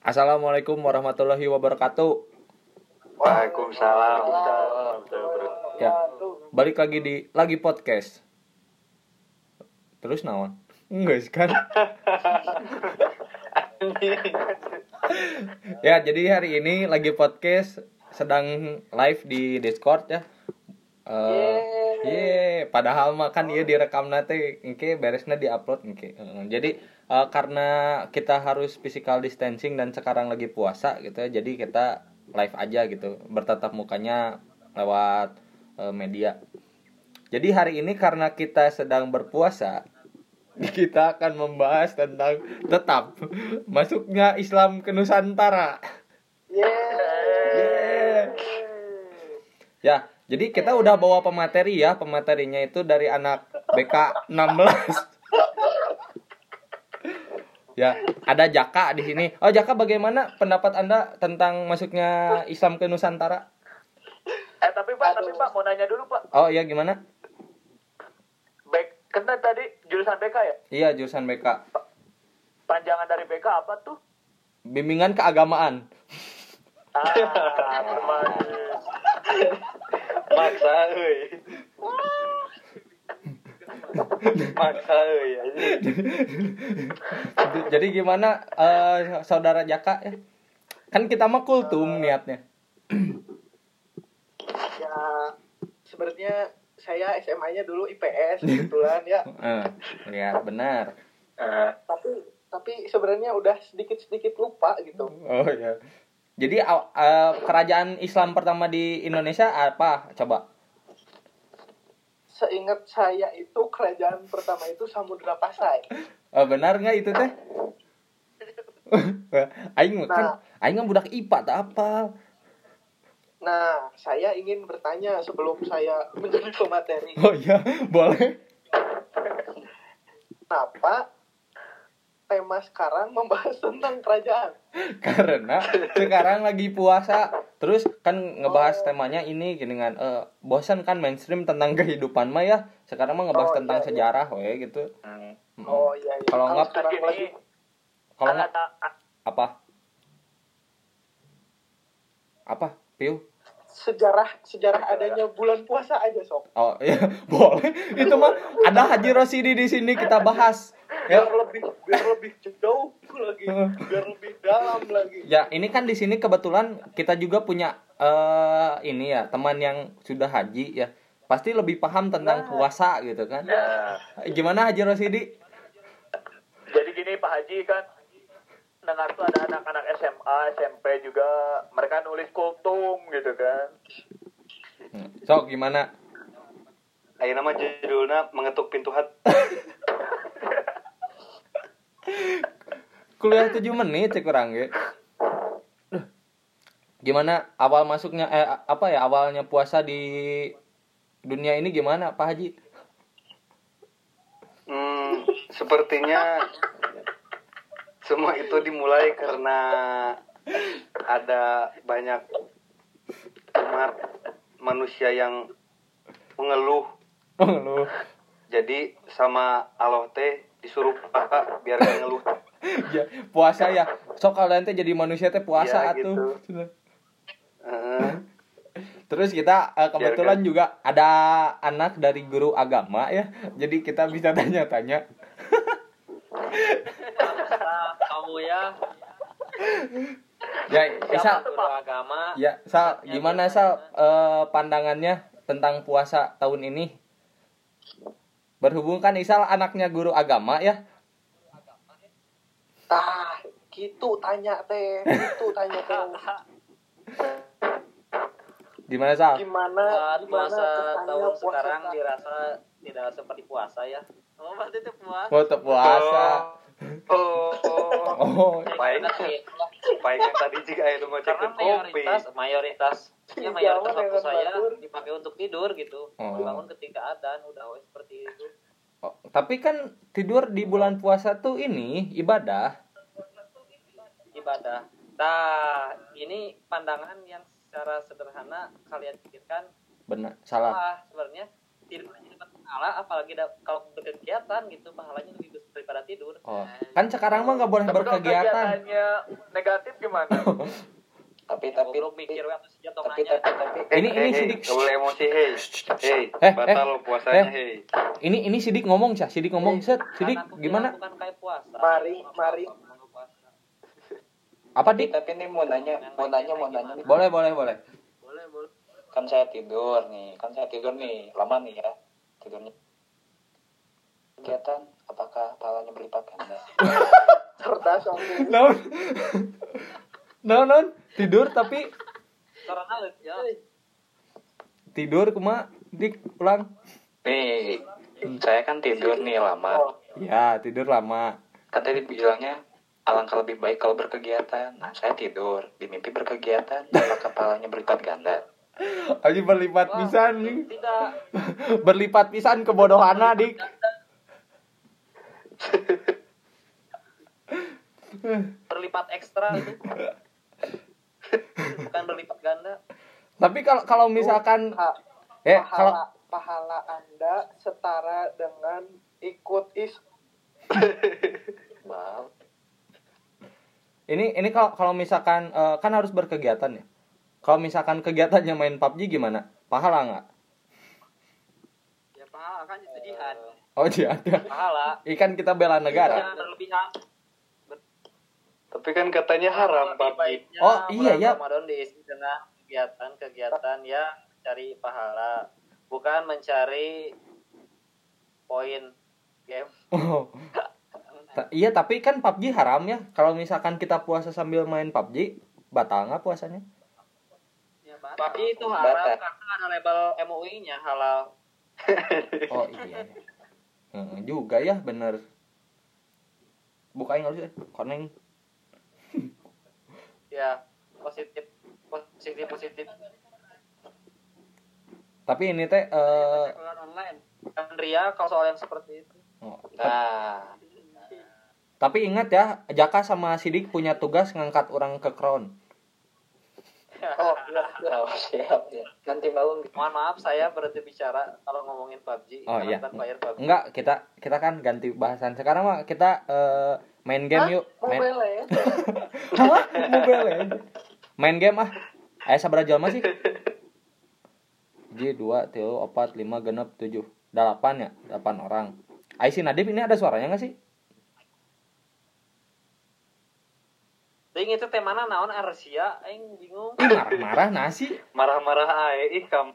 Assalamualaikum warahmatullahi wabarakatuh. Waalaikumsalam. Ya, balik lagi di lagi podcast. Terus naon? Enggak sih kan? ya, jadi hari ini lagi podcast sedang live di Discord ya. Eh, ye, padahal mah kan ieu direkam nanti engke beresnya diupload engke. Jadi eh, karena kita harus physical distancing dan sekarang lagi puasa gitu ya, jadi kita live aja gitu, bertatap mukanya lewat eh, media. Jadi hari ini karena kita sedang berpuasa, kita akan membahas tentang tetap masuknya Islam ke Nusantara. Yeah. Ya, jadi kita udah bawa pemateri ya, pematerinya itu dari anak BK 16. ya, ada Jaka di sini. Oh, Jaka bagaimana pendapat Anda tentang masuknya Islam ke Nusantara? Eh tapi Pak, tapi Pak mau nanya dulu Pak. Oh, iya gimana? Bek, kena tadi jurusan BK ya? Iya, jurusan BK. Panjangan dari BK apa tuh? Bimbingan keagamaan. Ah. maksa euy maksa euy Jadi gimana eh, saudara Jaka ya? Kan kita mah kultum niatnya. ya sebenarnya saya SMA-nya dulu IPS kebetulan ya Eh, lihat benar. Eh, tapi tapi sebenarnya udah sedikit sedikit lupa gitu Oh ya. Jadi eh, kerajaan Islam pertama di Indonesia apa? Coba. seingat saya itu kerajaan pertama itu Samudra Pasai Eh, benar nggak itu teh? aing mah kan aing mah budak IPA tak apa. nah saya ingin bertanya sebelum saya menjadi pemateri Oh iya, boleh. kenapa tema sekarang membahas tentang kerajaan Karena sekarang lagi puasa. Terus kan ngebahas temanya ini gini kan eh bosan kan mainstream tentang kehidupan mah ya. Sekarang mah ngebahas Oh, tentang iya, iya. sejarah we gitu. hmm. Mm. oh iya iya Kalau nggak, sekarang lagi Kalau nggak apa? Apa? Piu? Sejarah sejarah adanya bulan puasa aja sob Oh iya, boleh. Itu mah ada Haji Rosidi di sini kita bahas. Ya. biar lebih biar lebih jauh lagi biar lebih dalam lagi Ya, ini kan di sini kebetulan kita juga punya eh ini ya, teman yang sudah haji ya. Pasti lebih paham tentang puasa gitu kan. ya Gimana Haji Rosidi? Jadi gini Pak Haji kan dengar tuh ada anak-anak SMA, SMP juga mereka nulis kultum gitu kan. Sok gimana? Ayo nama judulnya mengetuk pintu hat Kuliah 7 menit cek kurang ya. Gimana awal masuknya eh apa ya awalnya puasa di dunia ini gimana Pak Haji? hmm, sepertinya semua itu dimulai karena ada banyak umat manusia yang mengeluh lu. jadi sama Allah teh disuruh kakak biar gak ngeluh ya, puasa ya. Sok kalian teh jadi manusia teh puasa Ya, atuh. Eh, Terus kita eh, kebetulan juga ada anak dari guru agama ya. Jadi kita bisa tanya-tanya. kamu ya Ya, Isa, guru agama ya, Sal, gimana Sal eh, pandangannya tentang puasa tahun ini? Berhubung kan Isal anaknya guru agama ya. ah gitu tanya teh gitu tanya teh Gimana Sal? gimana gimana puasa tahun sekarang? dirasa tidak seperti puasa ya oh pasti itu puasa Mau teu puasa. oh, oh. Oh, Baik. baik yang tadi jika ayo mau cek karena kopi mayoritas mayoritas ya Iya, mayoritas waktu saya dipakai untuk tidur gitu Oh. bangun ketika adan udah wes seperti itu Oh, tapi kan tidur di bulan puasa tuh ini ibadah. ibadah nah ini pandangan yang secara sederhana kalian pikirkan Benar, salah. ah sebenarnya tidur aja dapat pahala apalagi da- kalau berkegiatan gitu pahalanya lebih besar daripada tidur Oh, kan sekarang mah nggak boleh Tapi kalau berkegiatan. kegiatannya negatif gimana? Tapi tapi tapi lu mikir waktu sejak tong tapi tapi tapi Ini Eh, ini eh, sidik. Gak boleh emosi, hei. Hei, Eh, batal eh, lo puasanya, eh. hei. Ini ini sidik ngomong sih, sidik ngomong set, sidik gimana? bilang bukan kayak puasa Mari, mari. Apa dik? tapi ini mau nanya, mau nanya, mau nanya nih. Boleh boleh boleh. boleh boleh Kan saya tidur nih, kan saya tidur nih, lama nih ya tidurnya. Kegiatan, apakah pahalanya berlipat ganda? Cerdas. Non, non, non, tidur tapi karena ya tidur kuma dik pulang. Nih, saya kan tidur nih lama. Ya tidur lama. Katanya dibilangnya alangkah lebih baik kalau berkegiatan. Nah, saya tidur, di mimpi berkegiatan, apakah pahalanya berlipat ganda? Aji berlipat Wah, pisan, nih. tidak berlipat pisan kebodohana dik. berlipat ekstra itu bukan berlipat ganda Tapi kalau kalau misalkan Pa- eh pahala, kalau pahala Anda setara dengan ikut is Wow. ini ini kalau kalau misalkan eh, kan harus berkegiatan ya. Kalau misalkan kegiatannya main PUBG gimana? Pahala nggak? ya pahala kan itu jihad Oh iya ada. pahala Ikan kita bela negara. jangan berlebihan Tapi kan katanya haram, baiknya Oh, iya, ya. Ramadan diisi dengan kegiatan-kegiatan yang mencari pahala bukan mencari poin game Oh. Ta- iya tapi kan PUBG haram ya. Kalau misalkan kita puasa sambil main PUBG, batal nggak puasanya? Tapi itu haram Batal. karena ada label MUI-nya halal Oh iya. Heeh, juga ya bener. Bukain sih? Koneng. ya positif positif positif Tapi ini teh eh Sekolah online Ria kalau soal yang seperti itu oh, Nah, tapi ingat ya, Jaka sama Sidik punya tugas ngangkat orang ke crown. Oh iya, iya. oh, siap ya. Nanti malam mohon maaf saya berhenti bicara kalau ngomongin PUBG Oh, iya. PUBG Enggak, kita kita kan ganti bahasan. Sekarang mah kita eh, main game Hah? yuk. Main Mobile? Hah? Mobile? Main game ah. Aya sabaraha jalma sih? J 2, 3, 4, 5, genep, 7 8 ya? 8 orang Ai si Nadib ini ada suaranya gak sih? Ting itu temana naon Arsia aing bingung Ih marah-marah nasi marah-marah ae ih kam.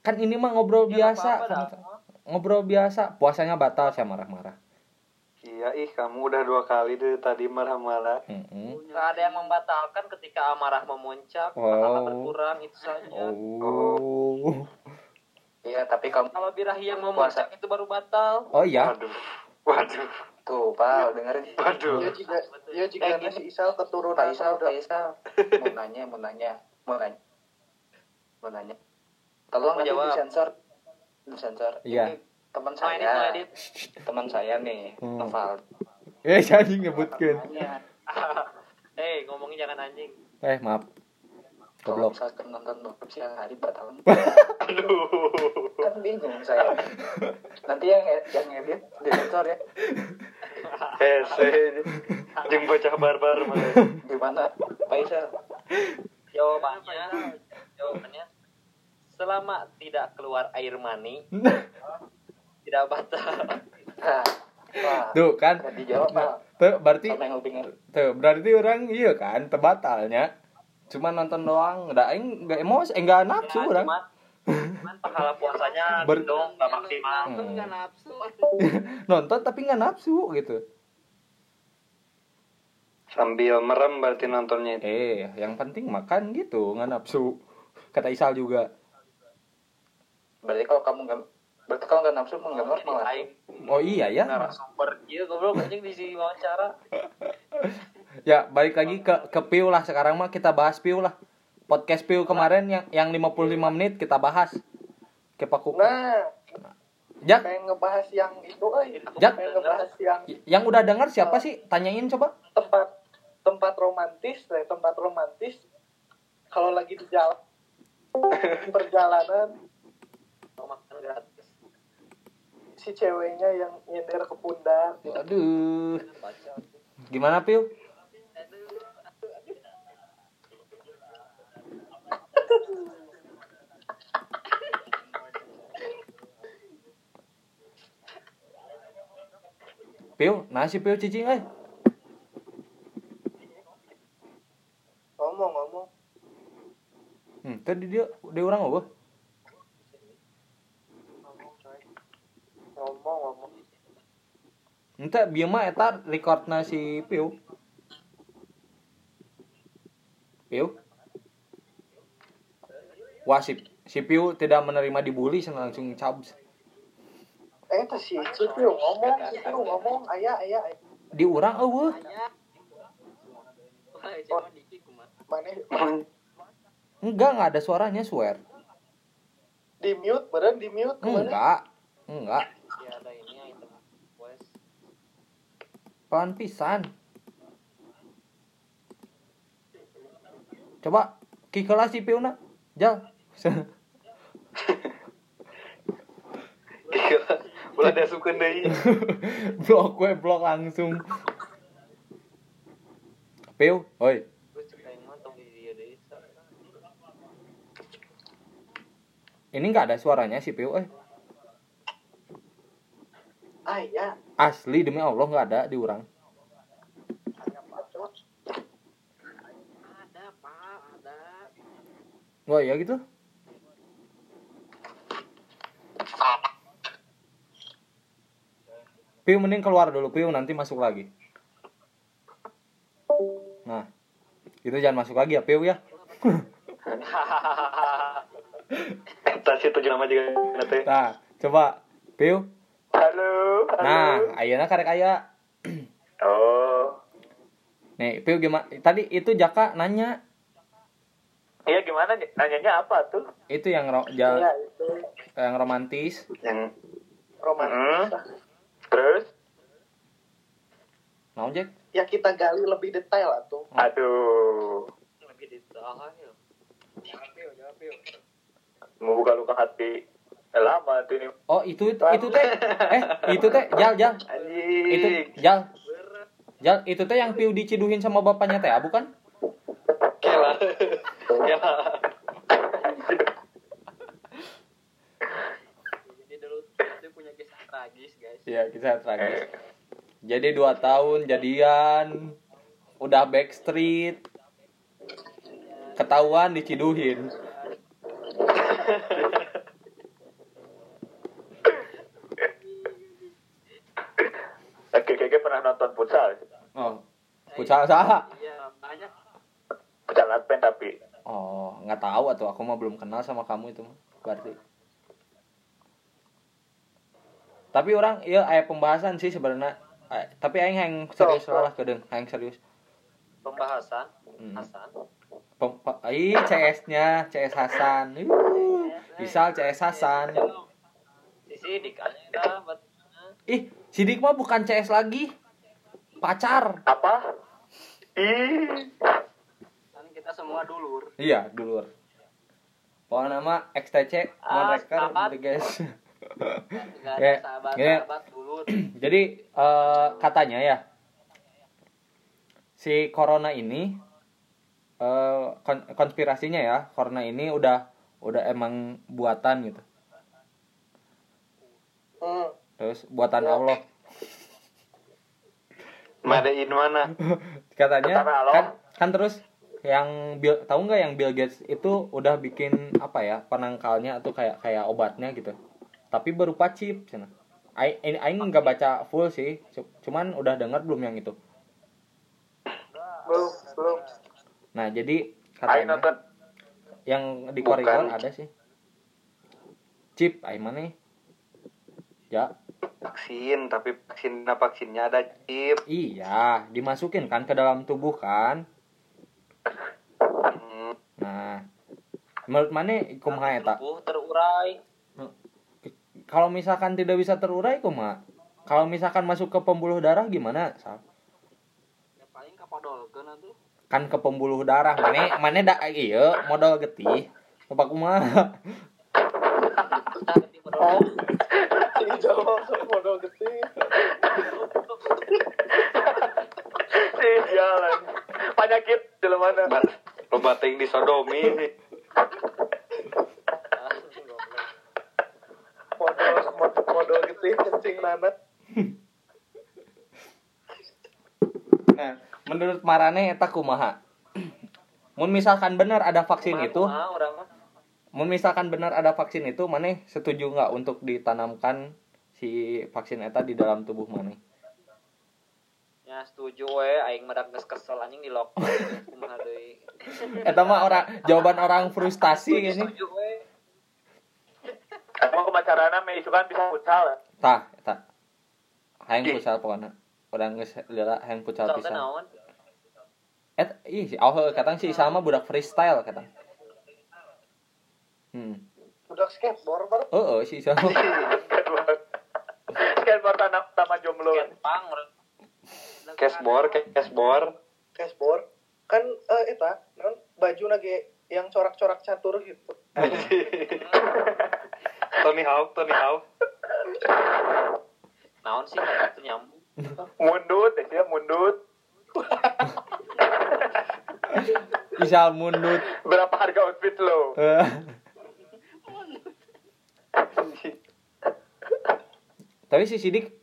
Kan ini mah ngobrol Ya, biasa apa-apa dah. kan. Ngobrol biasa Puasanya batal saya marah-marah Iya ih kamu udah dua kali deh tadi marah-marah. Heeh. Nggak ada yang membatalkan ketika amarah memuncak Oh. pahala berkurang itu saja Oh Iya, tapi kamu kalau birahi yang memuncak itu baru batal Oh iya Waduh. Waduh. Tuh, Pak, dengerin. Waduh. Dia juga dia juga Eh, nasi Isal keturunan Pak Isal, udah Pak Isal. Mau nanya, mau nanya, mau nanya. Mau nanya. Tolong Mau nanti jawab. disensor. Disensor. Iya. Ini teman saya. Teman saya nih, Hmm. Noval. Eh jadi ngebutkeun Nanya, eh ngomongin jangan anjing Eh maaf kalau Goblok misalkan nonton bokep siang hari batal. Aduh. kan bingung saya. Nanti yang yang edit disensor ya. Hese. Jeung bocah barbar mah. Gimana, Pak Isal? jawabannya jawabannya selama tidak keluar air mani tidak batal Nah. Tuh kan dijawab. Tuh berarti. Tuh, berarti orang iya kan tebatalnya. Cuma nonton doang, enggak aing enggak emosi, eh, enggak nafsu Ya, orang. cuman, cuman pahala puasanya Ber- dong nggak maksimal Hmm. nggak nafsu Nonton tapi enggak nafsu gitu. Sambil merem berarti nontonnya itu. Eh, yang penting makan gitu, enggak nafsu. Kata Isal juga. Berarti kalau kamu nggak berarti kalau nggak nafsu nggak normal. aing Oh iya ya. narasumber iya goblok anjing di sini wawancara Ya, balik lagi ke ke Piu lah sekarang mah kita bahas Piu lah. Podcast Piu kemarin yang yang 55 menit kita bahas. Kepaku. Nah, Jak, pengen ngebahas yang itu. Jak. Pengen ngebahas yang yang udah dengar siapa sih? Tanyain coba. tempat tempat romantis, deh, tempat romantis. Kalau lagi di jalan perjalanan mau makan gratis si ceweknya yang nyender ke pundak aduh gimana piu Piu, nasi piu cicing eh. ngomong ngomong Hmm, tadi dia dia orang apa? ngomong ngomong Ente bieu mah eta recordna si Piu. Piu. Wah si, Piu tidak menerima dibully sana langsung cabs. eh itu si Piu ngomong Piu ngomong ayah ayah ayah. Di eueuh. Dikit kumaha. mana Enggak, enggak ada suaranya, swear. di mute beren di mute Enggak. Enggak. Pelan pisan. Coba kikelah si Piu na. Jal. ulah dasupkeun deui blok gue blok langsung. Piu, oi. Ini enggak ada suaranya si Piu, eh. ayah Asli demi Allah enggak ada di ada. Wah, ya gitu. Piu mending keluar dulu Piu nanti masuk lagi. Nah, itu jangan masuk lagi ya Piu ya. tujuh nama juga nanti Nah, coba Piu. Halo, halo. Nah, ayeuna karek aya. Oh. Nih, Piu gimana? Tadi itu Jaka nanya Iya gimana nih? Nanyanya apa tuh? itu yang ro ya itu yang romantis. yang romantis Hmm. Terus? Mau Jack? ya kita gali lebih detail lah tuh Aduh. Lebih ditahan ya. Mau buka luka hati. Eh, lama tuh ini. Oh, itu itu teh. Eh, itu teh jal jal. Anjing. Itu jal. Jal, itu teh yang Piu diciduhin sama bapaknya teh, ah, bukan? kela kela Jadi dulu itu punya kisah tragis, guys. Iya, kisah tragis. Jadi dua tahun jadian, udah backstreet, ketahuan diciduhin. Oke, kayaknya pernah nonton futsal. Oh, futsal salah. Iya, banyak. Futsal tapi. Oh, nggak tahu atau aku mah belum kenal sama kamu itu mah. Berarti. Tapi orang iya aya pembahasan sih sebenarnya. Tapi aing yang serius So, lah kedeng, aing serius. Pembahasan Hmm. Hasan. Pem, ih, CS-nya, CS Hasan. Ih, Bisa CS Hasan. Di sini kan ada buat Ih, Sidik mah bukan CS lagi. Pacar. Apa? Ih. kan kita semua dulur. Iya, dulur. Pokoknya nama XTC Ah, Monreker sahabat. gitu guys. Enggak ada Ya, sahabat-sahabat dulur. Jadi eh, katanya ya si corona ini eh, kon- konspirasinya ya, corona ini udah udah emang buatan gitu. hmm. Terus buatan Allah. Madain mana Katanya kan kan terus yang Bill tahu nggak yang Bill Gates itu udah bikin apa ya penangkalnya atau kayak kayak obatnya gitu tapi berupa chip cina. Aing ini aing nggak baca full sih cu- cuman udah dengar belum yang itu? Belum belum. Nah jadi katanya yang di koridor ada sih. Chip aing mana nih. Ya. Vaksin tapi vaksin vaksinnya ada chip. Iya dimasukin kan ke dalam tubuh kan? Hmm, nah menurut mana kumaha eta? Tubuh terurai. Kalau misalkan tidak bisa terurai kumaha kalau misalkan masuk ke pembuluh darah gimana Sal? Ya paling kapadolkeun atuh. kan ke pembuluh darah mana mana da iya modal getih apa kumaha Kita di padol. jawab modal gede Sih, jalan. Penyakit dalam mana? Lo bating di sodomi nih. modal modal modal nanat Nah, menurut Marane eta kumaha? Mun misalkan benar ada vaksin itu, Kumaha orang mun misalkan benar ada vaksin itu, maneh setuju nggak untuk ditanamkan si vaksin eta di dalam tubuh maneh? ya setuju we aing medak geus kesel anjing di lockdown kumaha deui Eta mah orang jawaban orang frustasi ini. setuju we Emang kemacarana me isu kan bisa futsal. ya? Tah, eta. Hayang futsal pokokna. Urang geus lila hayang futsal teh pisan. Et ih oh katang si sama budak freestyle katang. Hmm. udah skateboard baru Heeh, si sama. Skateboard. Skateboard tanah tama jomblo. pang orang Cashbor, cashbor. skateboard kan eh eta non baju nage yang corak-corak catur gitu Tony Hawk, Tony Hawk. Naon sih nggak itu nyambung Mundut, ya sih mundut. Isal mundut. Berapa harga outfit lo? Tapi si Sidik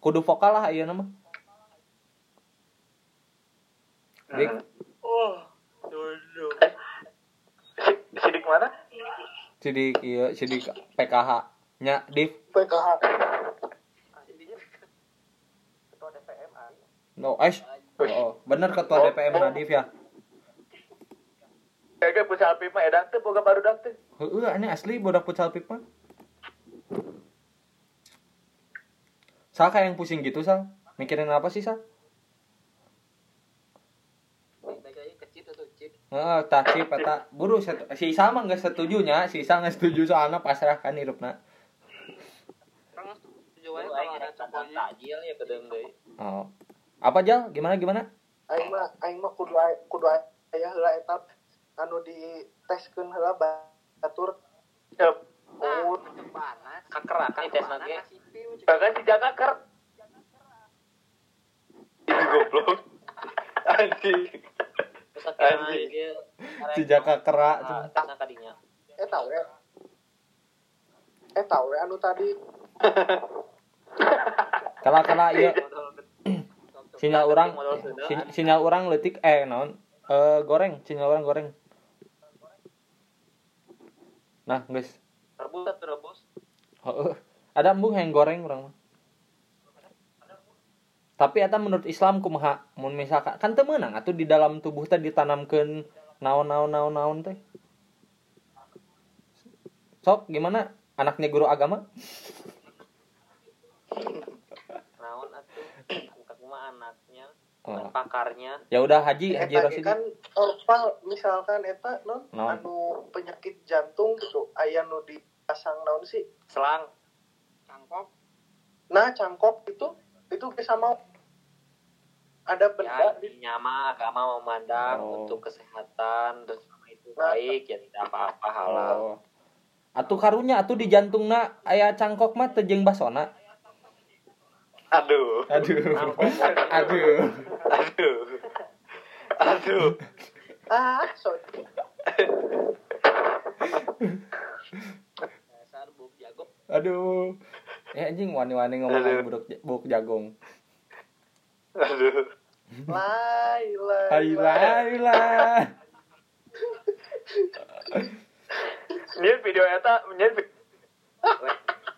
kudu vokal lah ieu nama. Dik, oh Eh, si- sidik mana? Sidik ieu Sidik PKH nya Div. PKH No, es. Oh, bener ketua DPM Nadif ya. Kayak pusat pip mah edan teh boga baru teh. Heeh, ini asli budak futsal pip mah. Sal kayak yang pusing gitu, Sal. Mikirin apa sih, Sal? Heeh, tah cip eta buru si Isa mah geus setuju nya, si Isa geus setuju soalna pasrahkan hirupna. orang setuju we tajil ya deui Oh. Apa Jal? Gimana gimana? aing mah aing mah kudu kudu aya heula eta anu di teskeun heula batur Yup. oh panas kakerakan tes lagi Bahkan si jaga ker. Ini goblok. Anjing. terus akhirnya Anjing. dia Si Jaka kera tuh. tas kadinya eta we eta we anu tadi Kala-kala ieu sinyal orang Modal Sunda. si- sinyal orang letik eh naon? Eh goreng, sinyal orang goreng. Nah, guys. rebus atau rebus Heeh. Ada embung yang goreng orang. Tapi eta menurut Islam kumaha mun misalkan kan teu meunang atuh di dalam tubuh teh ditanamkeun naon-naon naon-naon teh. Sok gimana anaknya guru agama? Naon atuh angkat mah anaknya Oh. pakarnya Ya udah Haji Haji eta ge Rosidi. kan opal misalkan eta non Naon? anu penyakit jantung gitu aya nu dipasang naon sih selang cangkok nah cangkok itu itu bisa mau ada ya benda di intinya mah agama memandang Oh. untuk kesehatan dan selama itu Nah. baik ya tidak apa-apa halal Oh. Atuh karunya atuh di jantungna aya cangkok mah teu jeung basona. Aduh. Aduh. Aduh. Aduh. Aduh. ah so dasar buk Aduh. Ya anjing wani-wani ngomong Aduh. buruk buruk jagong. Aduh. lai lai Hai lai lah. Ini video eta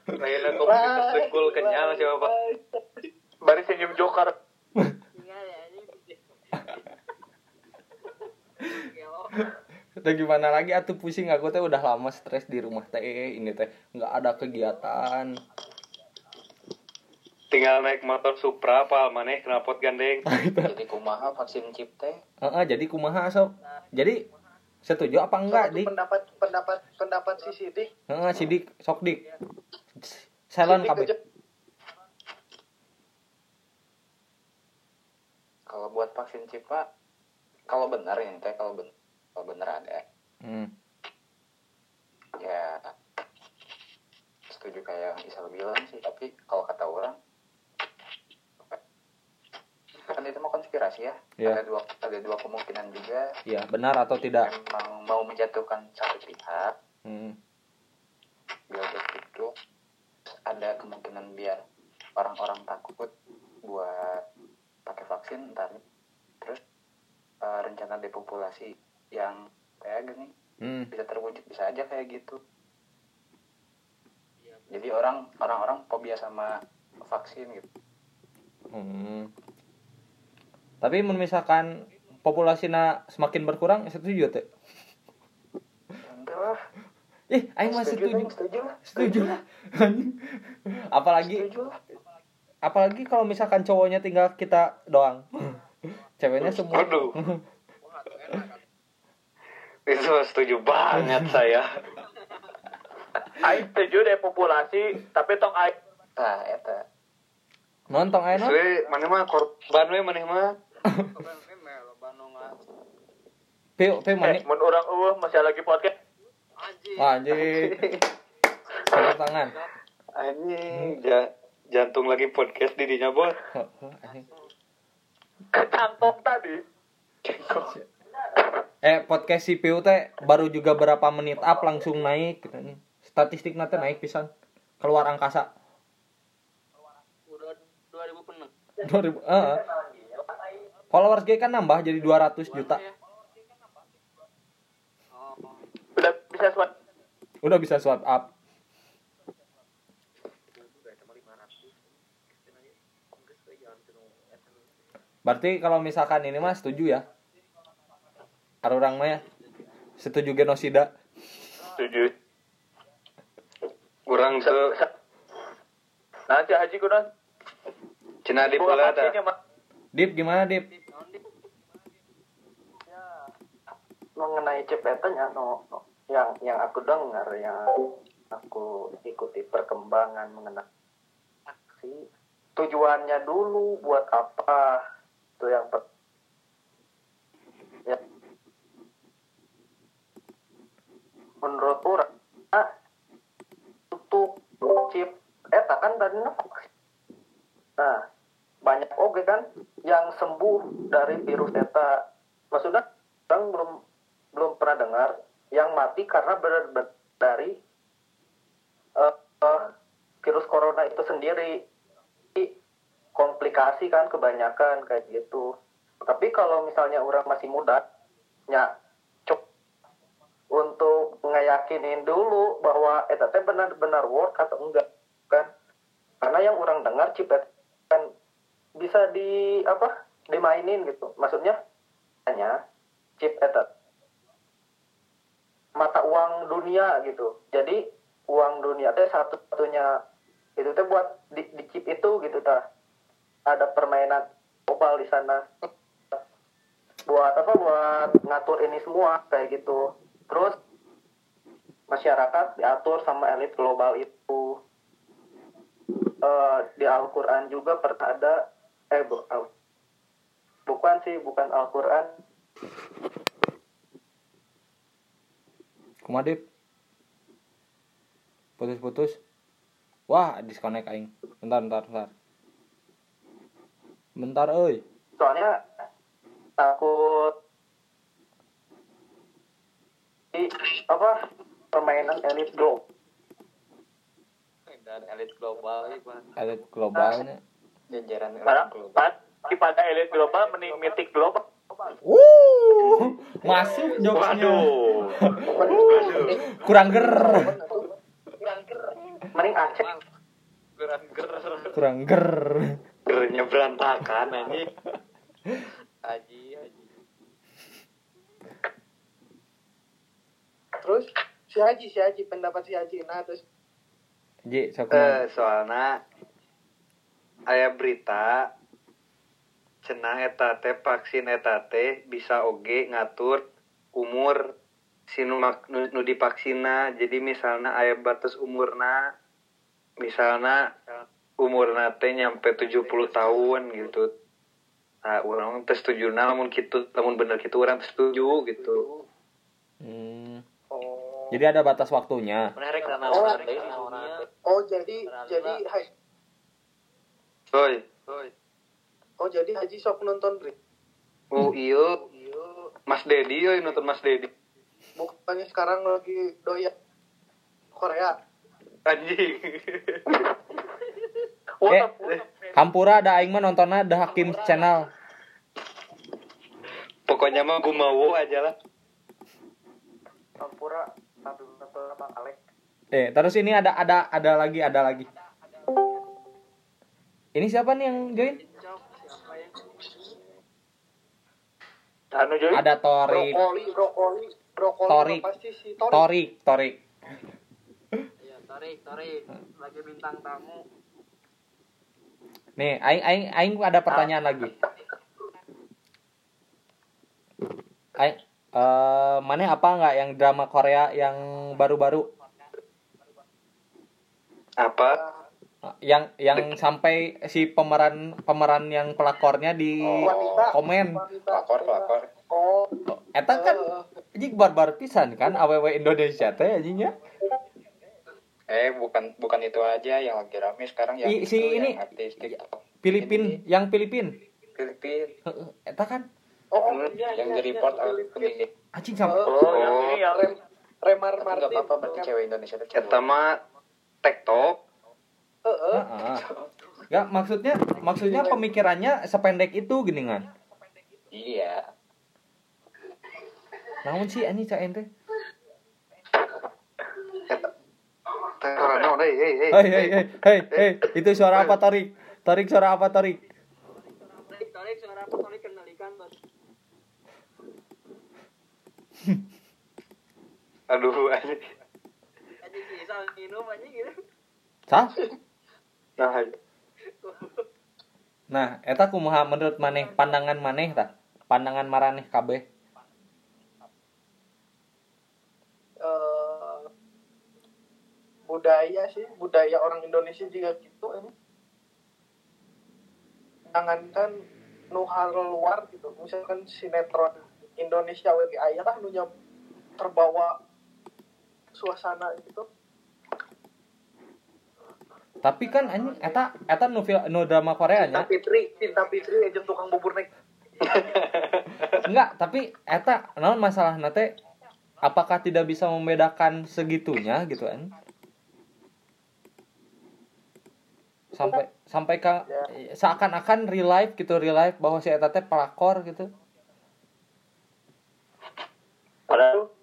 nyen Lainnya komunitas dengkul kenyal siapa? bari senyum joker. Udah gimana lagi atuh pusing aku teh udah lama stres di rumah teh ini teh nggak ada kegiatan. Tinggal naik motor Supra apa maneh knalpot gandeng. Jadi kumaha vaksin chip teh? Heeh, jadi kumaha sok? Jadi setuju apa enggak, Dik? pendapat pendapat pendapat si Sidik Heeh, si Dik, sok Dik. Silent kabeh. Kalau buat vaksin chip pak, kalau benar ya teh kalau ben kalau benar ada Hmm. ya setuju kayak yang Isal bilang sih tapi kalau kata orang kan itu mau konspirasi ya Iya. ada dua ada dua kemungkinan juga Iya, benar atau tidak? memang mau menjatuhkan satu pihak Hmm. biar begitu Terus ada kemungkinan biar orang-orang takut buat pakai vaksin ntar terus eh, rencana depopulasi yang kayak gini Hmm. bisa terwujud bisa aja kayak gitu jadi orang orang-orang fobia sama vaksin gitu Hmm. Tapi mun misalkan populasinya semakin berkurang, setuju teh? enggak lah Ih, aing mah setuju. Setuju lah Setuju lah. apalagi setuju apalagi kalau misalkan cowoknya tinggal kita doang. Ceweknya semua. Waduh. Itu setuju banget saya. Aing setuju deh populasi, tapi tong aing nah eta Nonton. Sesuai mana mah korban we maneh mah. Peu eh, mana? mun urang eueuh masih lagi podcast. Wah, anjing. Tepuk tangan. Anjing, ja, jantung lagi podcast di dinya, Bos. Anjing. Kecangkok tadi. Eh, podcast si Peu teh baru juga berapa menit up langsung naik gitu nih. Statistik nanti naik pisan. Keluar angkasa. Udah 2000 penuh. 2000 eh. Followers gue kan nambah jadi 200 juta. Oh, Udah bisa swipe Udah bisa swipe up. Berarti kalau misalkan ini mah setuju ya? Ada orang mah ya? Setuju genosida? setuju. Kurang tuh Nanti Haji kunon. cina di Buka pula ta. vaksinnya, Mas. Dip gimana Dip? mengenai cepetannya no, no yang yang aku dengar yang aku ikuti perkembangan mengenai aksi tujuannya dulu buat apa? Itu yang per, ya. Menurut orang ah, untuk chip eta kan tadi nah banyak oke kan yang sembuh dari virus eta maksudnya orang belum belum pernah dengar yang mati karena ber- dari eh, eh, virus corona itu sendiri. Komplikasi kan kebanyakan kayak gitu. Tapi kalau misalnya orang masih muda ya untuk ngeyakinin dulu bahwa eta teh benar-benar work atau enggak kan? Karena yang orang dengar chip eta kan bisa di apa dimainin gitu. Maksudnya hanya chip eta mata uang dunia gitu. Jadi uang dunia teh satu satunya itu teh buat di, di chip itu gitu ta ada permainan global di sana. Buat apa? Buat ngatur ini semua kayak gitu. Terus masyarakat diatur sama elit global itu. Eh, di Al-Quran juga pernah ada eh bukan sih bukan Al-Quran Kumaha Dip? Putus-putus. Wah, disconnect aing. Bentar, bentar, bentar. Bentar, euy. soalnya takut di apa permainan elit globe dan elit global itu Elit globalnya. jajaran Pada, global pad- pada elit global mending mitik global. Wuh, masuk jokesnya. Waduh. Kurang ger. mending Aceh kurang ger Kurang ger. Gernya berantakan anjing. haji haji terus si Haji si Haji pendapat si Haji nah terus Ji, sok Eh, soalnya aya berita cenah eta teh vaksin eta teh bisa oge ngatur umur si nu, nu, divaksina. Jadi misalnya aya batas umurna misalnya umurna teh nyampe 70 tahun gitu. Nah orang teh setuju nah lamun gitu lamun bener gitu orang setuju gitu. Hmm. oh. Jadi ada batas waktunya. menarik karena orang dari dunia Oh jadi jadi hai, Oi, oi. Oh jadi Haji sok nonton Bri. Oh iya, Mas Dedi euy nonton Mas Dedi. Bukannya sekarang lagi doyan Korea. Anjing. Eh, Hampura ada aing mah nontonnya The Hakim Channel. Pokoknya mah gue mau aja lah. Sampura satu satu sama Alex. Eh, terus ini ada ada ada lagi ada lagi. Ini siapa nih yang join? Siapa ya? Anu jadi Ada Torik, Brokoli, brokoli, brokoli Torik. mah pasti si Torik. Torik, Torik. Iya, Torik, Torik. Lagi bintang tamu. Nih, aing aing aing ada pertanyaan lagi. Aing eh mana apa nggak yang drama Korea yang baru-baru Apa? Yang yang sampai si pemeran pemeran yang pelakornya di Wanita. komen Wanita. Pelakor, pelakor. Oh, eta kan anjing barbar pisan kan awewe Indonesia teh anjingnya Eh, bukan bukan itu aja yang lagi rame sekarang yang I- si itu, ini- yang artis TikTok. Filipin yang Filipin Filipin. Heeh, eta kan oh, Hmm, iya, yang iya, di iya, report akun anjing sampai Oh, yang ini yang Rem, Remar Martin. apa-apa berarti cewek Indonesia mah TikTok. Heeh. Heeh. Gak maksudnya maksudnya pemikirannya sependek itu gini kan. Iya. Namun sih ini cak ente. Hei hei hei. Hei hei hei hei hei itu suara apa Torik? Torik suara apa? Torik, Torik, suara apa? Torik kendalikan, bos. Aduh anjing. Aja sih, minum aja gitu. Sah? Nah, Nah, eta kumaha menurut maneh pandangan maneh tah? Pandangan maraneh kabeh. Eh, budaya sih, budaya orang Indonesia juga gitu ini. Jangankan nu hal luar gitu, misalkan sinetron Indonesia we aya lah nu terbawa suasana gitu. Tapi kan anjing eta eta nu nu drama Korea Cinta nya. Fitri, Cinta Fitri aja tukang bubur nek. Enggak, tapi eta naon masalah nate apakah tidak bisa membedakan segitunya gitu kan? Sampai sampai ke seakan-akan real life gitu real life bahwa si eta teh pelakor gitu. Padahal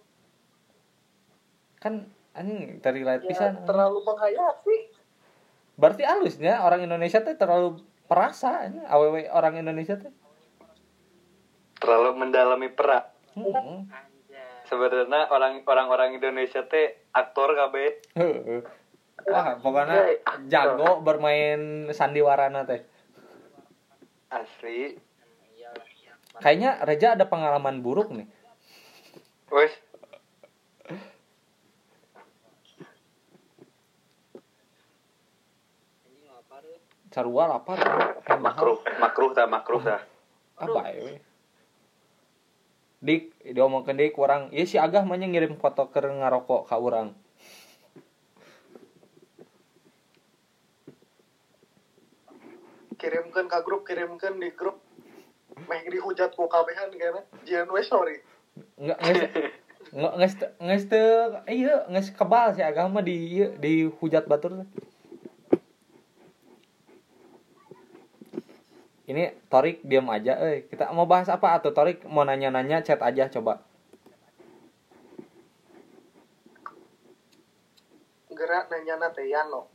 Kan anjing dari life Ya, pisan. terlalu menghayati. Berarti halusnya orang Indonesia teh terlalu perasa anjing awewe orang Indonesia teh. terlalu mendalami peran. Heeh. Anjay. Sebenarnya orang orang-orang Indonesia teh aktor kabeh. Heeh. Wah, pokoknya jago bermain sandiwarana teh. Asli. Iyalah. Kayaknya Reja ada pengalaman buruk nih. Wes, Anjing lapar ya. Sarua lapar. makruh, makruh dah, makruh dah. Apa ya? Dik, diomongkeun deui ku urang, ieu si Agah mah nya ngirim foto keur ngarokok ka urang. Kirimkan ke grup, kirimkan di grup. Meh dihujat ku kabehan kayaknya. Jian we sorry. Nggak, nges, nges teu, iya, nges kebal si Agah mah di, ieu, di hujat batur. Ini Torik diam aja, eh. Kita mau bahas apa atau Torik mau nanya-nanya chat aja coba. Gerak nanya nate Yano.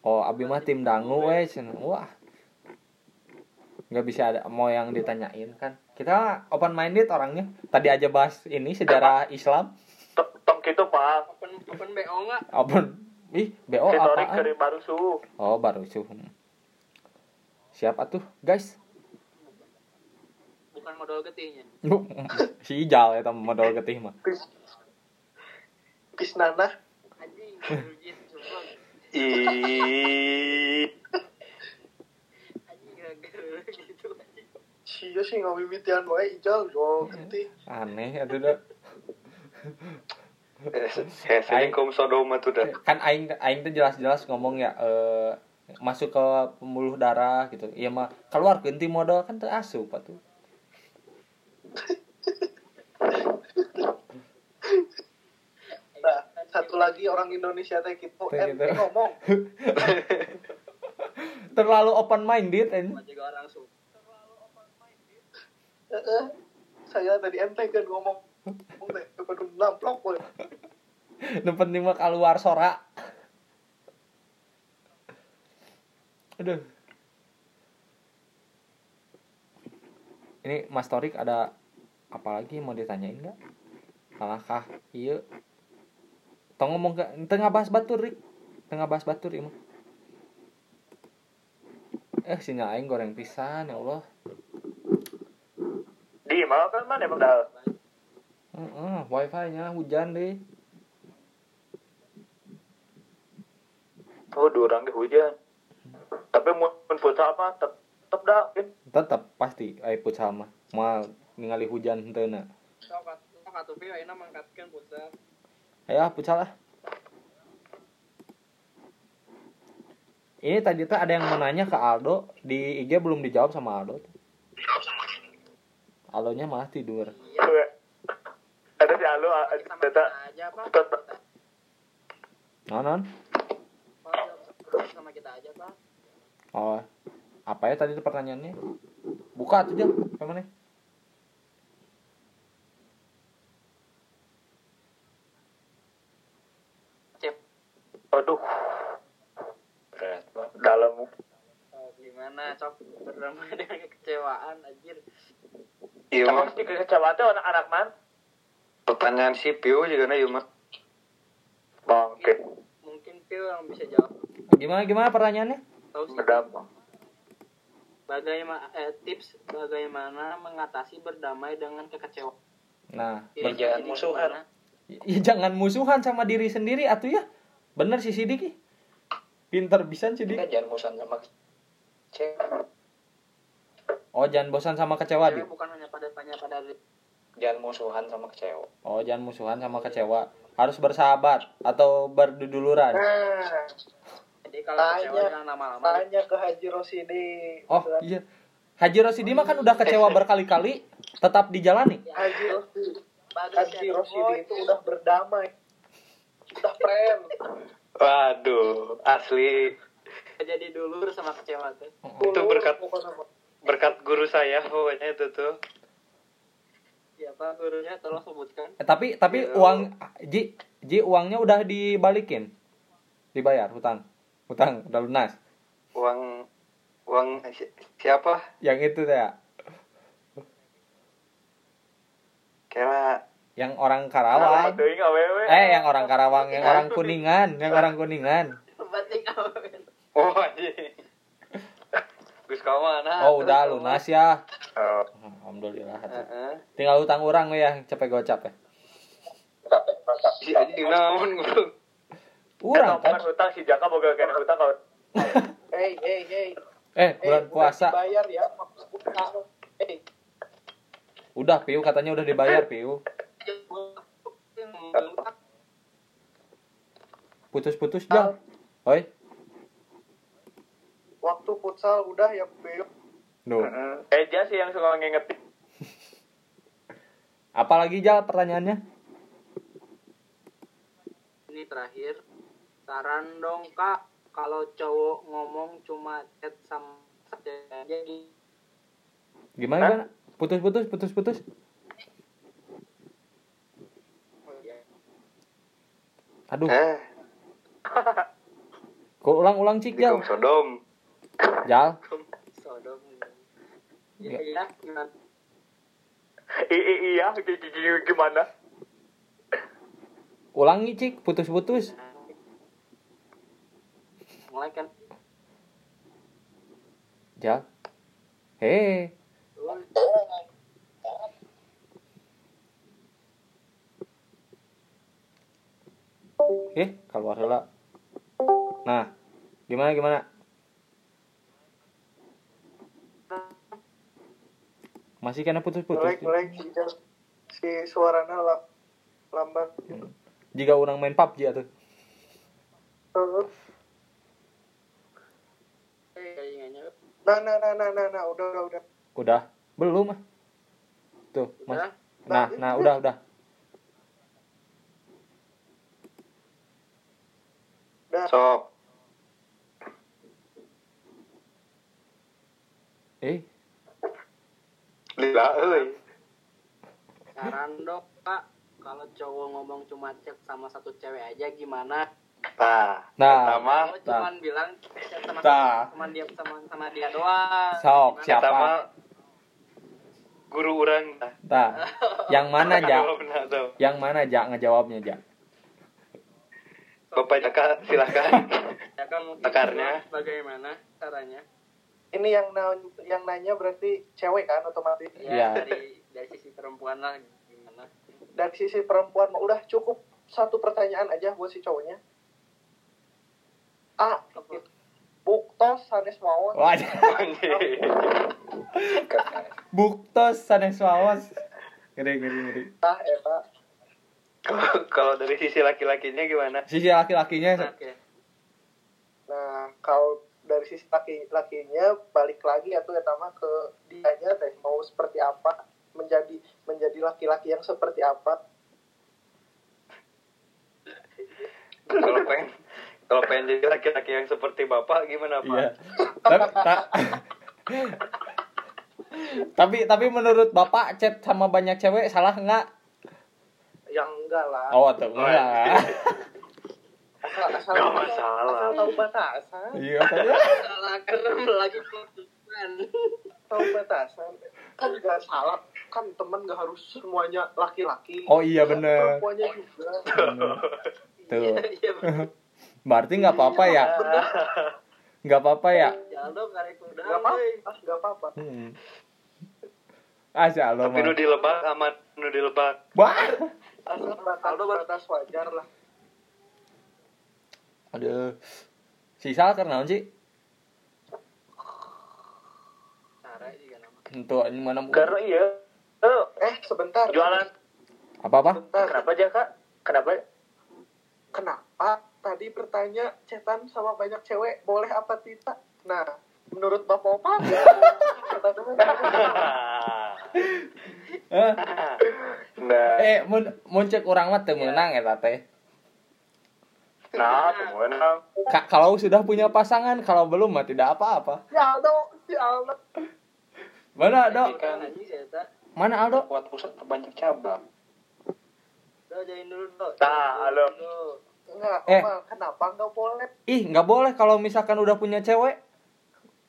Oh, abi mah tim dangu we cenah. Wah. nggak bisa ada mau yang ditanyain kan. Kita open minded orangnya. Tadi aja bahas ini sejarah Islam. tong gitu pak. Open open BO enggak? Open Ih, BO Torik apaan? dari baru su. Oh, baru suh. Siap atuh, guys. Bukan modal getihnya. si Ijal eta modal getih mah. Pis, pis nanah. Anjing. Ih, gitu anjing. Sia sih nggak mimitian wae ijal yo genti. Aneh atuh dah. saya sering kom Sodoma tuh dah kan aing aing tuh jelas-jelas ngomong ya eh masuk ke pembuluh darah gitu iya mah keluar ganti modal kan tuh asup tuh Nah, satu lagi orang Indonesia teh gitu, ente gitu. ngomong. terlalu open minded ini juga orang suka Heeh. Saya tadi ente kan ngomong. Nu penting mah keluar sora. Aduh. Ini Mas Torik ada apa lagi mau ditanyain nggak? Malahkah iya. Tong ngomong ke tengah bahas batur Rik. Tengah bahas batur imah eh sinyal aing goreng pisan ya Allah. Di mau kan mana emang Heeh, wifi nya hujan deh Oh, durang ge hujan. Tapi mun futsal mah tet- tetep dah kan. tetap pasti. Ai futsal mah. Mau ningali hujan henteu na. Sok atuh ayeuna mangkatkeun futsal ayo ah, futsal lah. Ini tadi tuh ada yang mau nanya ke Aldo. Di IG belum dijawab sama Aldo. Aldonya malah tidur. Iya. Ada si Alu a- sama data non non sama kita aja pak. Oh apa ya tadi tuh pertanyaannya? Buka tuh jam apa mana cep. Aduh, berat banget dalam. Oh, gimana cok? Berdamai dengan kekecewaan anjir. Iya si kekecewaan teh anak anak man. Pertanyaan si Pio juga na iya mah Bangke. mungkin Pio yang bisa jawab. Gimana gimana pertanyaannya? Tahu sih. Bagaimana eh, tips bagaimana mengatasi berdamai dengan kekecewaan. Nah Pilih jangan musuhan. ya, jangan musuhan sama diri sendiri atuh ya. Bener si Sidik ih. pinter bisa Sidik kan jangan musuhan sama cewek oh jangan bosan sama kecewa bukan hanya pada tanya pada jangan musuhan sama kecewa. Oh jangan musuhan sama kecewa. Harus bersahabat atau berduduluran? Nah, jadi kalau Tanya. kecewa jangan lama-lama tanya ke Haji Rosidi. oh iya. Haji Rosidi mah kan udah kecewa berkali-kali tetap dijalani. Haji Rosidi. Bagus Haji ya, Rosidi itu udah berdamai. Udah friend. waduh asli. Jadi dulur sama kecewa tuh. Itu berkat- berkat guru saya pokoknya itu tuh siapa gurunya tolong sebutkan. Eh, tapi tapi Iya. uang Ji Ji uangnya udah dibalikin. Dibayar hutang. Hutang udah lunas. Uang uang si- siapa? Yang itu ya kira yang orang Karawang. Eh yang orang Karawang yang orang kuningan yang orang kuningan. Oh iya Kau mana? Oh udah lunas ya. Oh. alhamdulillah Heeh. tinggal hutang orang ya capek gocap ya. Si anjing naon guru. Urang kan kan? hutang si Jaka boga kena hutang kalau Hey, hey, hey. eh bulan Hey, puasa. Udah dibayar ya. Utang. Hey, udah piu katanya udah dibayar piu. Putus-putus jam oi waktu futsal udah ya Beo. Duh. Eja sih yang suka ngingetin. apalagi jal pertanyaannya? Ini terakhir. Saran dong kak. Kalau cowok ngomong cuma chat sama cewek aja gitu gimana gimana putus-putus putus-putus aduh. Eh. Kok ulang-ulang cik kaum Sodom jal? Ya. ya ya iya, g- g- gimana? ulangi cik putus-putus. Mulai kan jal? Hei. Eh keluar heula nah gimana gimana masih kena putus-putus Melek, melek si, si suaranya lah. lambat jika orang main PUBG Heeh. Eh, kayaknya nah nah nah nah nah nah udah udah udah. Udah? Belum ah. Tuh mas. Udah. nah nah udah udah. Udah Sok. eh Lila euy. Saran dong kak, kalau cowok ngomong cuma chat sama satu cewek aja gimana? Tah. Nah. Pertama, Kalau cuman bilang chat sama Tah. sama dia sama sama dia doang. Sok, Gimana? siapa? pertama guru orang tah. Tah. yang mana ja Jawabna tuh. yang mana ja ngejawabnya ja Bapak Jaka silakan. Ya kan mungkin bagaimana caranya? Ini yang na yang nanya berarti cewek kan otomatis? Iya. Ya, dari dari sisi perempuan lah gimana? dari sisi perempuan mah udah cukup satu pertanyaan aja buat si cowoknya. A buktos sanes mawon buktos sanes wawas. Ngeri ngeri ngeri. Tah eta Kalau- dari sisi laki-lakinya gimana? sisi laki-lakinya. Nah kalau dari sisi laki lakinya balik lagi atau ya ke dianya teh mau seperti apa menjadi menjadi laki-laki yang seperti apa? Kalau pengen kalau pengen jadi laki-laki yang seperti bapak gimana pak? iya. Tapi ta- tapi tapi menurut bapak chat sama banyak cewek salah nggak? Yang enggak lah. Oh tuh enggak asal asal Nggak masalah. asal tahu batasan iya Salah karena lagi pelan. tahu batasan kan nggak salah kan teman nggak harus semuanya laki-laki oh iya bener perempuannya juga Bener. tuh Iya, bener. berarti nggak apa-apa ya nggak apa-apa ya udah. nggak apa euy. ah nggak apa-apa hmm. Asya lo Tapi nu dilebak aman nu dilebak. Wah. asal batas batas wajar lah Aduh. Si Sal karena sih? Tentu ini mana Karena iya. Eh, eh sebentar jualan. apa-apa? sebentar Kenapa aja kak? Kenapa? kenapa tadi bertanya cetan sama banyak cewek boleh apa tidak nah menurut bapak opa Eh, Nah, eh mun mun cek urang mah teu meunang eta teh. Nah. Ka- kalau sudah punya pasangan, kalau belum mah tidak apa-apa. si Aldo si Aldo Mana, tak. Mana Aldo? Kuat pusat banyak cabang. Udah jain dulu, Dok. Nah. Dulu. enggak Eh. Kenapa nggak boleh Ih, nggak boleh kalau misalkan udah punya cewek.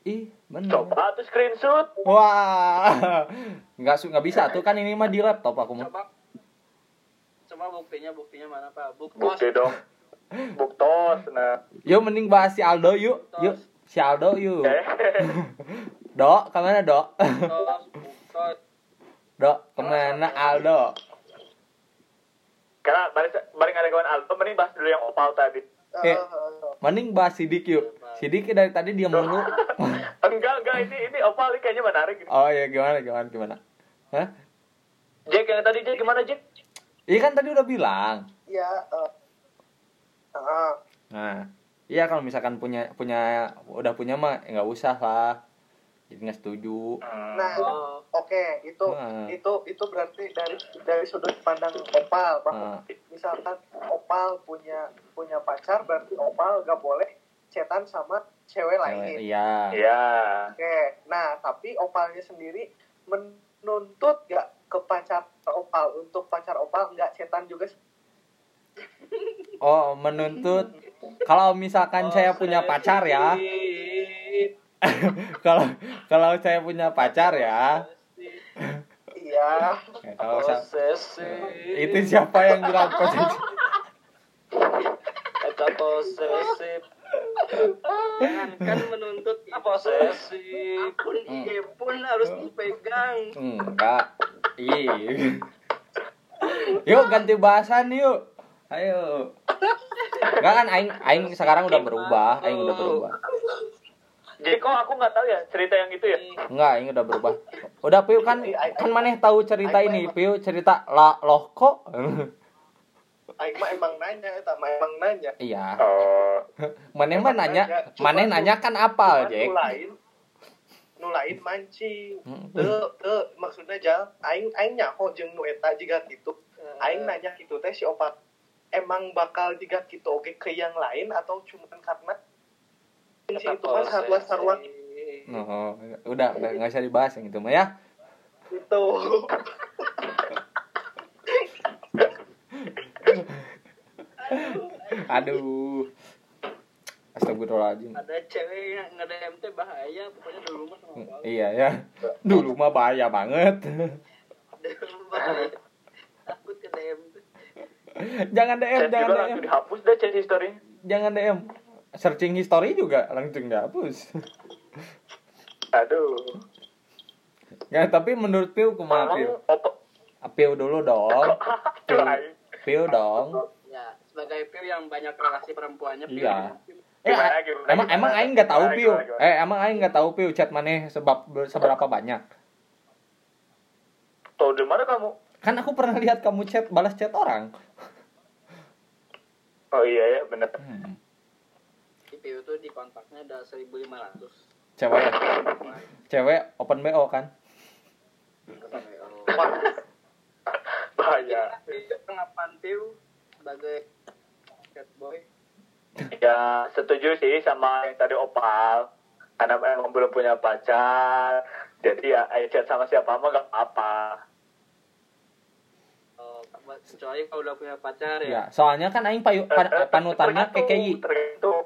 Ih, bener. Coba tuh screenshot. Wah. Nggak su- nggak bisa tuh kan ini mah di laptop aku mah. Coba Coba buktinya, buktinya mana, Pak? Bukti dong. Buktos. Nah, Yuk mending bahas si Aldo yuk. Yuk, si Aldo yuk. eh. Dok, ke mana Dok? Buktos, buktos. Dok, ke mana Aldo? Karena balik balik ada kawan Alto, mending bahas dulu yang opal tadi. Eh. Mending bahas Sidik yuk. Sidik dari tadi dia mulu. Enggak, enggak ini ini opal ini kayaknya menarik. ini. Oh iya gimana gimana gimana? Hah? Jack yang tadi Jack gimana Jack? Iya kan tadi udah bilang. ya eh, ah, Nah, iya kalau misalkan punya punya udah punya mah ya nggak usah lah. Jadi nggak setuju. nah Oh, oke itu Hmm. itu itu berarti dari dari sudut pandang opal bahwa Nah, misalkan opal punya punya pacar berarti opal gak boleh cetan sama cewek cewek, lain iya. Iya. oke nah tapi opalnya sendiri menuntut gak ke pacar opal untuk pacar opal nggak cetan juga Oh, menuntut kalau misalkan saya punya pacar ya. kalau kalau saya punya pacar ya. iya Ya, kalau saya- itu siapa yang bilang posesif? Eta posesif. Jangan kan menuntut Posesif. akun IG pun harus dipegang. Enggak. Iya. Yuk ganti bahasan yuk. Ayo. Enggak kan aing aing sekarang udah berubah, aing udah berubah. Jadi kok aku nggak tahu ya cerita yang itu ya? Enggak, aing udah berubah. Udah Piu kan kan maneh tahu cerita ini, Piu cerita la loh kok. aing mah emang nanya eta mah emang nanya. Iya. Oh, mana mah nanya nu- nanya kan apa Jack nu lain nu lain mancing teu teu maksudnya jal aing aing nyaho jeung nu eta jiga kitu aing nanya kitu teh si opat emang bakal jiga kitu oge ke yang lain atau cuman karena si itu kan sarua sarua oh, udah udah nggak usah dibahas yang itu mah ya. Gitu. Aduh. Astagfirullahaladzim. Ada cewek yang nge DM teh bahaya pokoknya dulu mah sama Paul. Iya ya. Dulu mah bahaya banget. Dulu bahaya. takut ke DM tuh Jangan DM chat Jangan juga DM langsung dihapus deh chat history. Jangan DM Searching history juga langsung dihapus Aduh. Ya tapi menurut Piu kumaha Piu opo Piu dulu dong Piu. Piu dong ya sebagai Pio yang banyak relasi perempuannya Pio Iya. Eh, Gimana, gimana, emang gimana? emang aing nggak tahu Gimana, Piu. gimana, gimana? Eh, emang aing nggak tahu Piu chat maneh sebab seberapa banyak. Tahu di mana kamu? Kan aku pernah lihat kamu chat balas chat orang. Oh iya ya, bener. Hmm. Pio tuh di kontaknya ada 1500 Cewek, cewek open BO kan? Bahaya. Pengapan Pio sebagai cat boy Ya, setuju sih sama yang tadi Opal. Karena emang belum punya pacar. Jadi ya, ayo chat sama siapa mah gak apa-apa. Kecuali kalau udah punya pacar Ya, ya soalnya kan aing payu, pan- panutannya tergantung, KKI. Tergantung.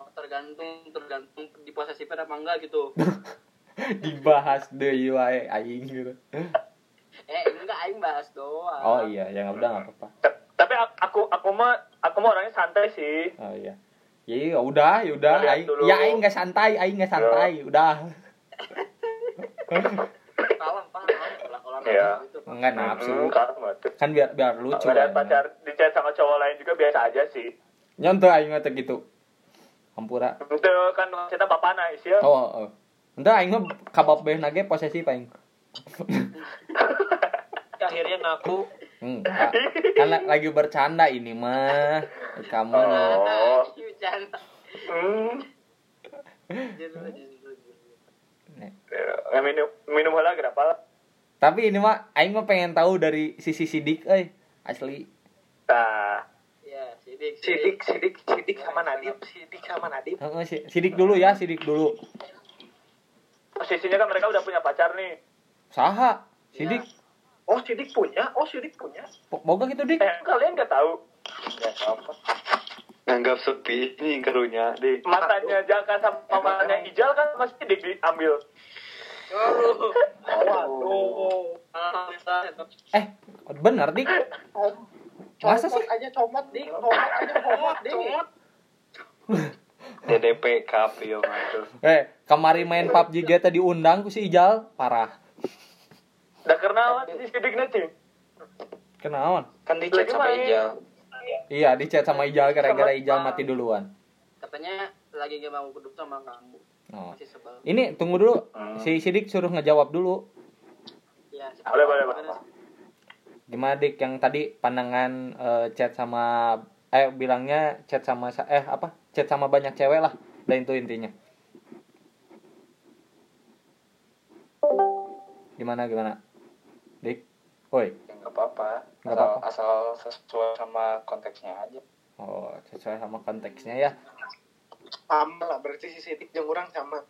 Oh, tergantung tergantung di posesifnya apa enggak gitu Dibahas deh wae aing gitu. eh enggak aing bahas doang Oh iya, ya udah nggak apa-apa. Tapi aku aku mah aku mah orangnya santai sih. Oh iya. Ya udah, ya udah. Aing, ya aing nggak santai, aing nggak santai, udah. kalau kalau Iya. Enggak nafsu. Hmm, tuh. Kan biar biar lucu. Kalau ada aing. pacar di chat sama cowok lain juga biasa aja sih. Nyontoh aing mah teh gitu. Hampura. Itu kan kita bapak nais ya. Oh, oh. Entah aing mah kabab beh nage posesif aing. akhirnya ngaku Hmm, kan la- lagi bercanda ini mah. Kamu Oh. Hmm. Ya, minum minum heula kenapa? Tapi ini mah aing mah pengen tahu dari sisi sidik euy. Asli. Nah, ya sidik sidik sidik sidik sama Nadib sidik sama Nadib sidik dulu ya, sidik dulu. posisinya kan mereka udah punya pacar nih. Saha? Sidik. oh sidik punya oh sidik punya Boga gitu dik. Eh, kalian nggak tahu Ya apa? Nganggap sepi ini kerunya deh. matanya Jaka sama matanya Ijal kan masih dik diambil. Oh Eh, bener dik. Masa sih? aja comot dik comot aja comot dik DDP Cup yo tuh. Eh, kemarin main PUBG GTA diundang ku si Ijal, parah. Udah kenal si sidik nanti. Kenaon? Kan di chat sama. Ijal. Iya, di chat sama Ijal gara-gara Ijal mati duluan. katanya lagi gak mau duduk sama kamu Oh. masih sebel Ini tunggu dulu. Si Sidik suruh ngejawab dulu. ya Boleh, boleh, boleh. Gimana Dik yang tadi pandangan eh, chat sama eh bilangnya chat sama sa- eh apa? Chat sama banyak cewek lah. Dan itu intinya. Gimana gimana? Dik. Woi. Ya, nggak apa-apa. Nggak Asal, apa-apa. asal sesuai sama konteksnya aja. Oh, sesuai sama konteksnya ya. Sama lah berarti si sidik jeung urang sama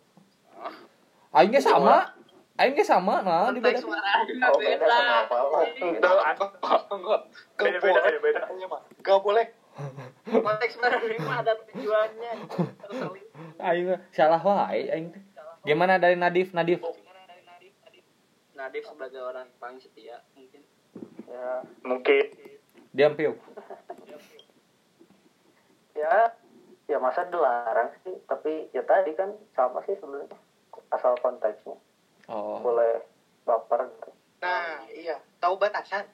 Aing ge sama. Aing ge sama nah di beda. suaranya Oh, beda beda sama apa? Oh, Beda, beda, beda, beda. Gak boleh konteks suaranya mah ada tujuannya Aing salah wae aing teh. Gimana dari Nadif? Nadif. Nadif sebagai orang paling setia mungkin ya mungkin Diam piu. ya ya masa dilarang sih tapi ya tadi kan sama sih sebenarnya asal konteksnya. Oh. boleh baper. Gitu nah iya. Tahu batasan?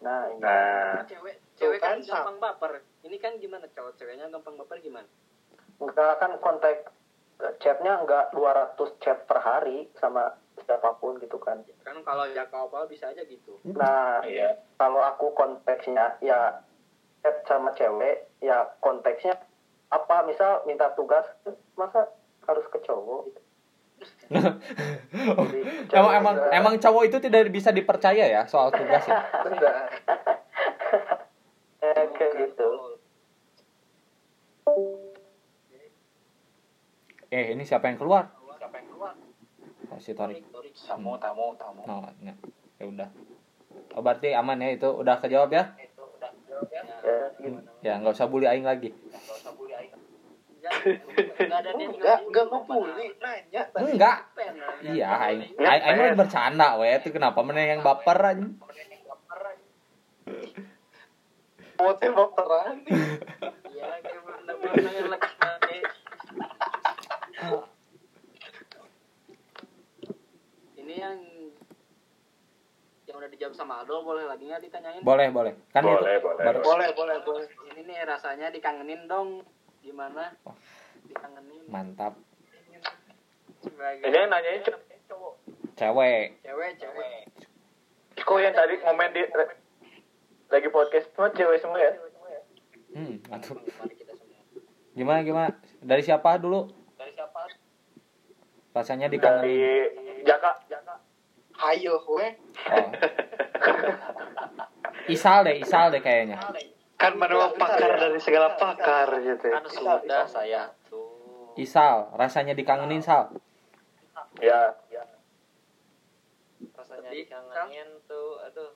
Nah ini. Nah. Cewek Tuh cewek kan kan, gampang baper. Ini kan gimana? Kalau ceweknya gampang baper gimana? Enggak kan kontak chatnya enggak 200 chat per hari sama siapa pun gitu kan. Kan kalau jaka opal bisa aja gitu. Nah Iya. kalau aku konteksnya ya chat sama cewek ya konteksnya apa misal minta tugas masa harus ke cowok gitu? Jadi, emang cewek emang juga- emang cowok itu tidak bisa dipercaya ya soal tugas ya? Benar. eh, kayak gitu. Eh ini siapa yang keluar? Siapa yang keluar? oh, si Tori Tamu, tamu, tamu. oh, ya. ya udah. Oh berarti aman ya? Itu udah kejawab ya? Itu udah jawab ya. ya gitu. ya nggak usah bully aing lagi Gak usah bully aing. Enggak Enggak, ngebully, nanya tadi. enggak iya aing aing lagi bercanda weh itu kenapa mana yang baper aja Mau tembak terang nih. Iya. Ini yang yang udah dijawab sama Aldo boleh lagi nggak ditanyain? boleh boleh kan Boleh, itu boleh, baru- Boleh, boleh, boleh. Ini nih rasanya dikangenin dong. Gimana? Dikangenin mantap sebagai Ini nanyanya cowok. cewek cewek, cewek. Kok yang tadi komen di lagi podcast semua cewek semua ya? hmm mantap Mari kita semua. gimana gimana dari siapa dulu Dari siapa? rasanya Dari dikangenin Jaka. Jaka. Hayo, we. oh. isal deh isal deh kayaknya Kan mana pakar dari segala pakar gitu. Kan sudah saya tuh. isal rasanya dikangenin sal Ya. Rasanya Tapi, dikangenin tuh, aduh.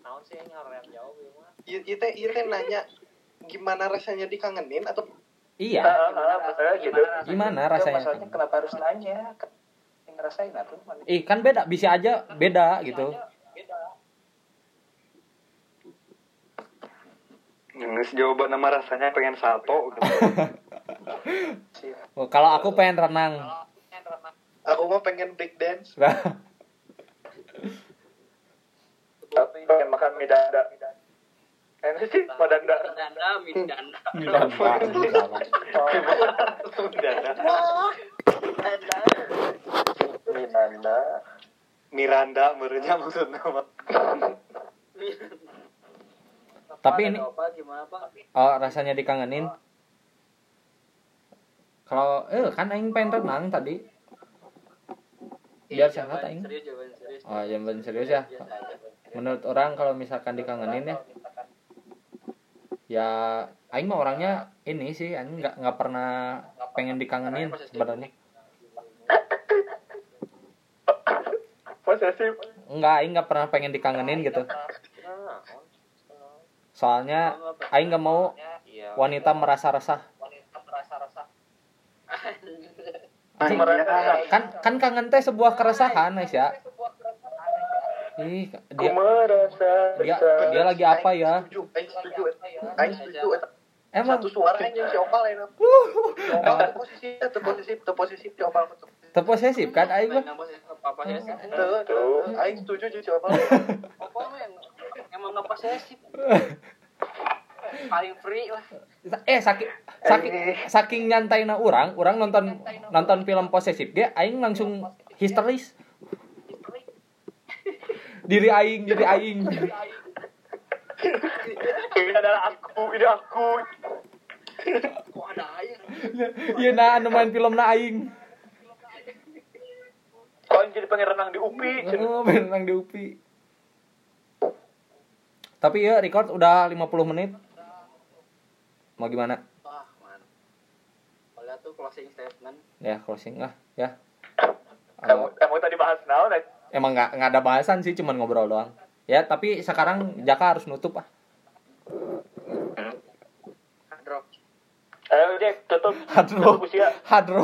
Naon sih yang harus jawab ya mah? Iya, iya teh, iya teh nanya gimana rasanya dikangenin atau iya maksudnya gitu. gimana rasanya Masalahnya kenapa harus nanya? Yang ngerasain atuh. mana? ih kan beda bisa aja beda gitu Nges jawaban nama rasanya pengen salto gitu. Oh, kalau aku pengen renang aku mah pengen break dance. Pengen makan mie dada. Enak sih, madanda. Danda, midanda. Minanda Miranda merenya maksudnya mah. Tapi ini- apa gimana Pak? oh rasanya dikangenin? Kalau eh kan aing pengen renang tadi. Biar sehat aing. Serius jawaban serius. oh serius ya. Aja. menurut orang kalau misalkan dikangenin ya. ya aing mah orangnya ini sih aing nggak nggak pernah pengen dikangenin sebenarnya. Posesif. enggak aing nggak pernah pengen dikangenin gitu soalnya aing nggak mau Iya. wanita merasa resah Wanita merasa resah. kan kan kangen teh sebuah keresahan ya ih dia merasa dia dia lagi apa ya Setuju, aing setuju. Aing setuju. eta. emang Satu suara anjing si Opal ya. Opal posisi, teu posisi, posisi si Opal teu. terposesif kan aing mah apa? Teu, teu. Aing setuju si Opal. Apa mah yang emang nggak posesif? Paling free lah. eh saking saking saking nyantainya orang orang nonton nonton film posesif ge aing langsung histeris diri aing diri aing Ini adalah aku, ini aku. Kok ada air? iya nah anu main film na aing Kok yang jadi pengen renang di UPI? oh, berenang di UPI tapi ya record udah 50 menit mau gimana Wah, man. Kalau tuh closing statement. ya closing lah ya Kamu, kamu tadi bahas naon? eh? emang nggak nggak ada bahasan sih cuman ngobrol doang ya tapi sekarang Jaka harus nutup ah Drop. Ayo Jack, tutup. Hadro. Hadro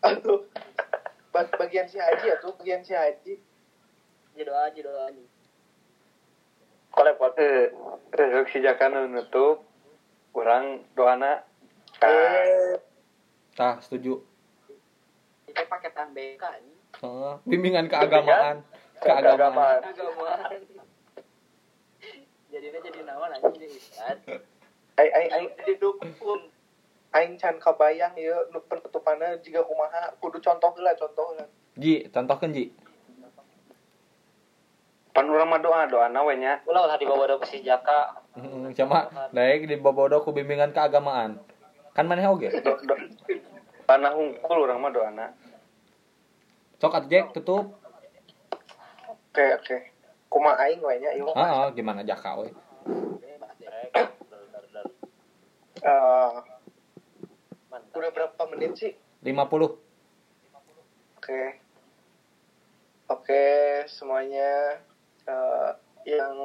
Aduh. Bag- Bagian si Haji ya tuh, bagian si Haji. Jadi doa aja doa Kolek pot. Eh, resolusi jaka nu nutup orang doana Eh, tah setuju Itu paketan BK ini. Oh, bimbingan keagamaan keagamaan Keagamaan. Agamaan. Jadinya jadi nawan aja jadi ustad. aing aing aing Jadi dukun. aing can kabayang ya nu penutupannya jika kumaha kudu contoh lah contoh lah Ji, contohkan Ji. Pan urang mah doa doa nawe nya. Ulah ulah dibawa ke si Jaka. Heeh, Cuma daek di bobodo ku bimbingan keagamaan. Kan maneh oge. Do, do, panah hungkul urang mah doana. Cok atuh Jack tutup. Oke oke. Kuma aing we nya ieu. Heeh, gimana jaka we. Eh, udah berapa menit sih? 50. Oke. Oke, semuanya eh, yang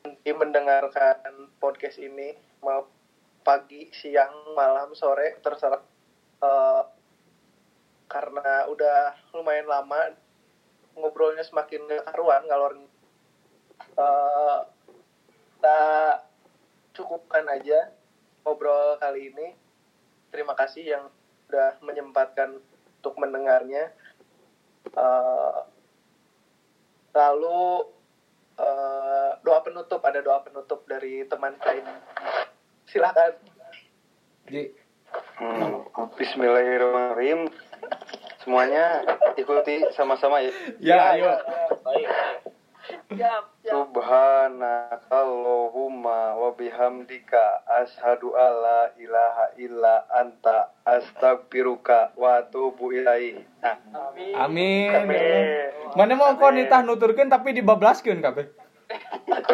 nanti mendengarkan podcast ini mau pagi, siang, malam, sore terserah Eh, karena udah lumayan lama ngobrolnya semakin gak karuan kalau eh, kita cukupkan aja ngobrol kali ini. Terima kasih yang sudah menyempatkan untuk mendengarnya. Eh, lalu eh, doa penutup ada doa penutup dari teman saya. Silakan. Ji, Hmm. Bismillahirrahmanirrahim. Semuanya ikuti sama-sama ya. ya ayo. Baik. Subhanakallahumma wa bihamdika asyhadu alla ilaha illa anta astaghfiruka wa atubu ilaik. Nah, Amin. Amin. Mana mau kau nitah nuturkeun tapi dibablaskeun kabeh.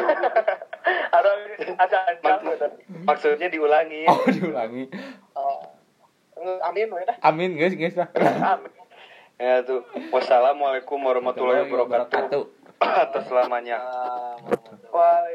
Ada ada maksudnya diulangi. Oh, diulangi. Amin we dah. Amin guys, guys. Amin. Ya tuh. Wassalamualaikum warahmatullahi wabarakatuh. Atas selamanya. Waalaikumsalam.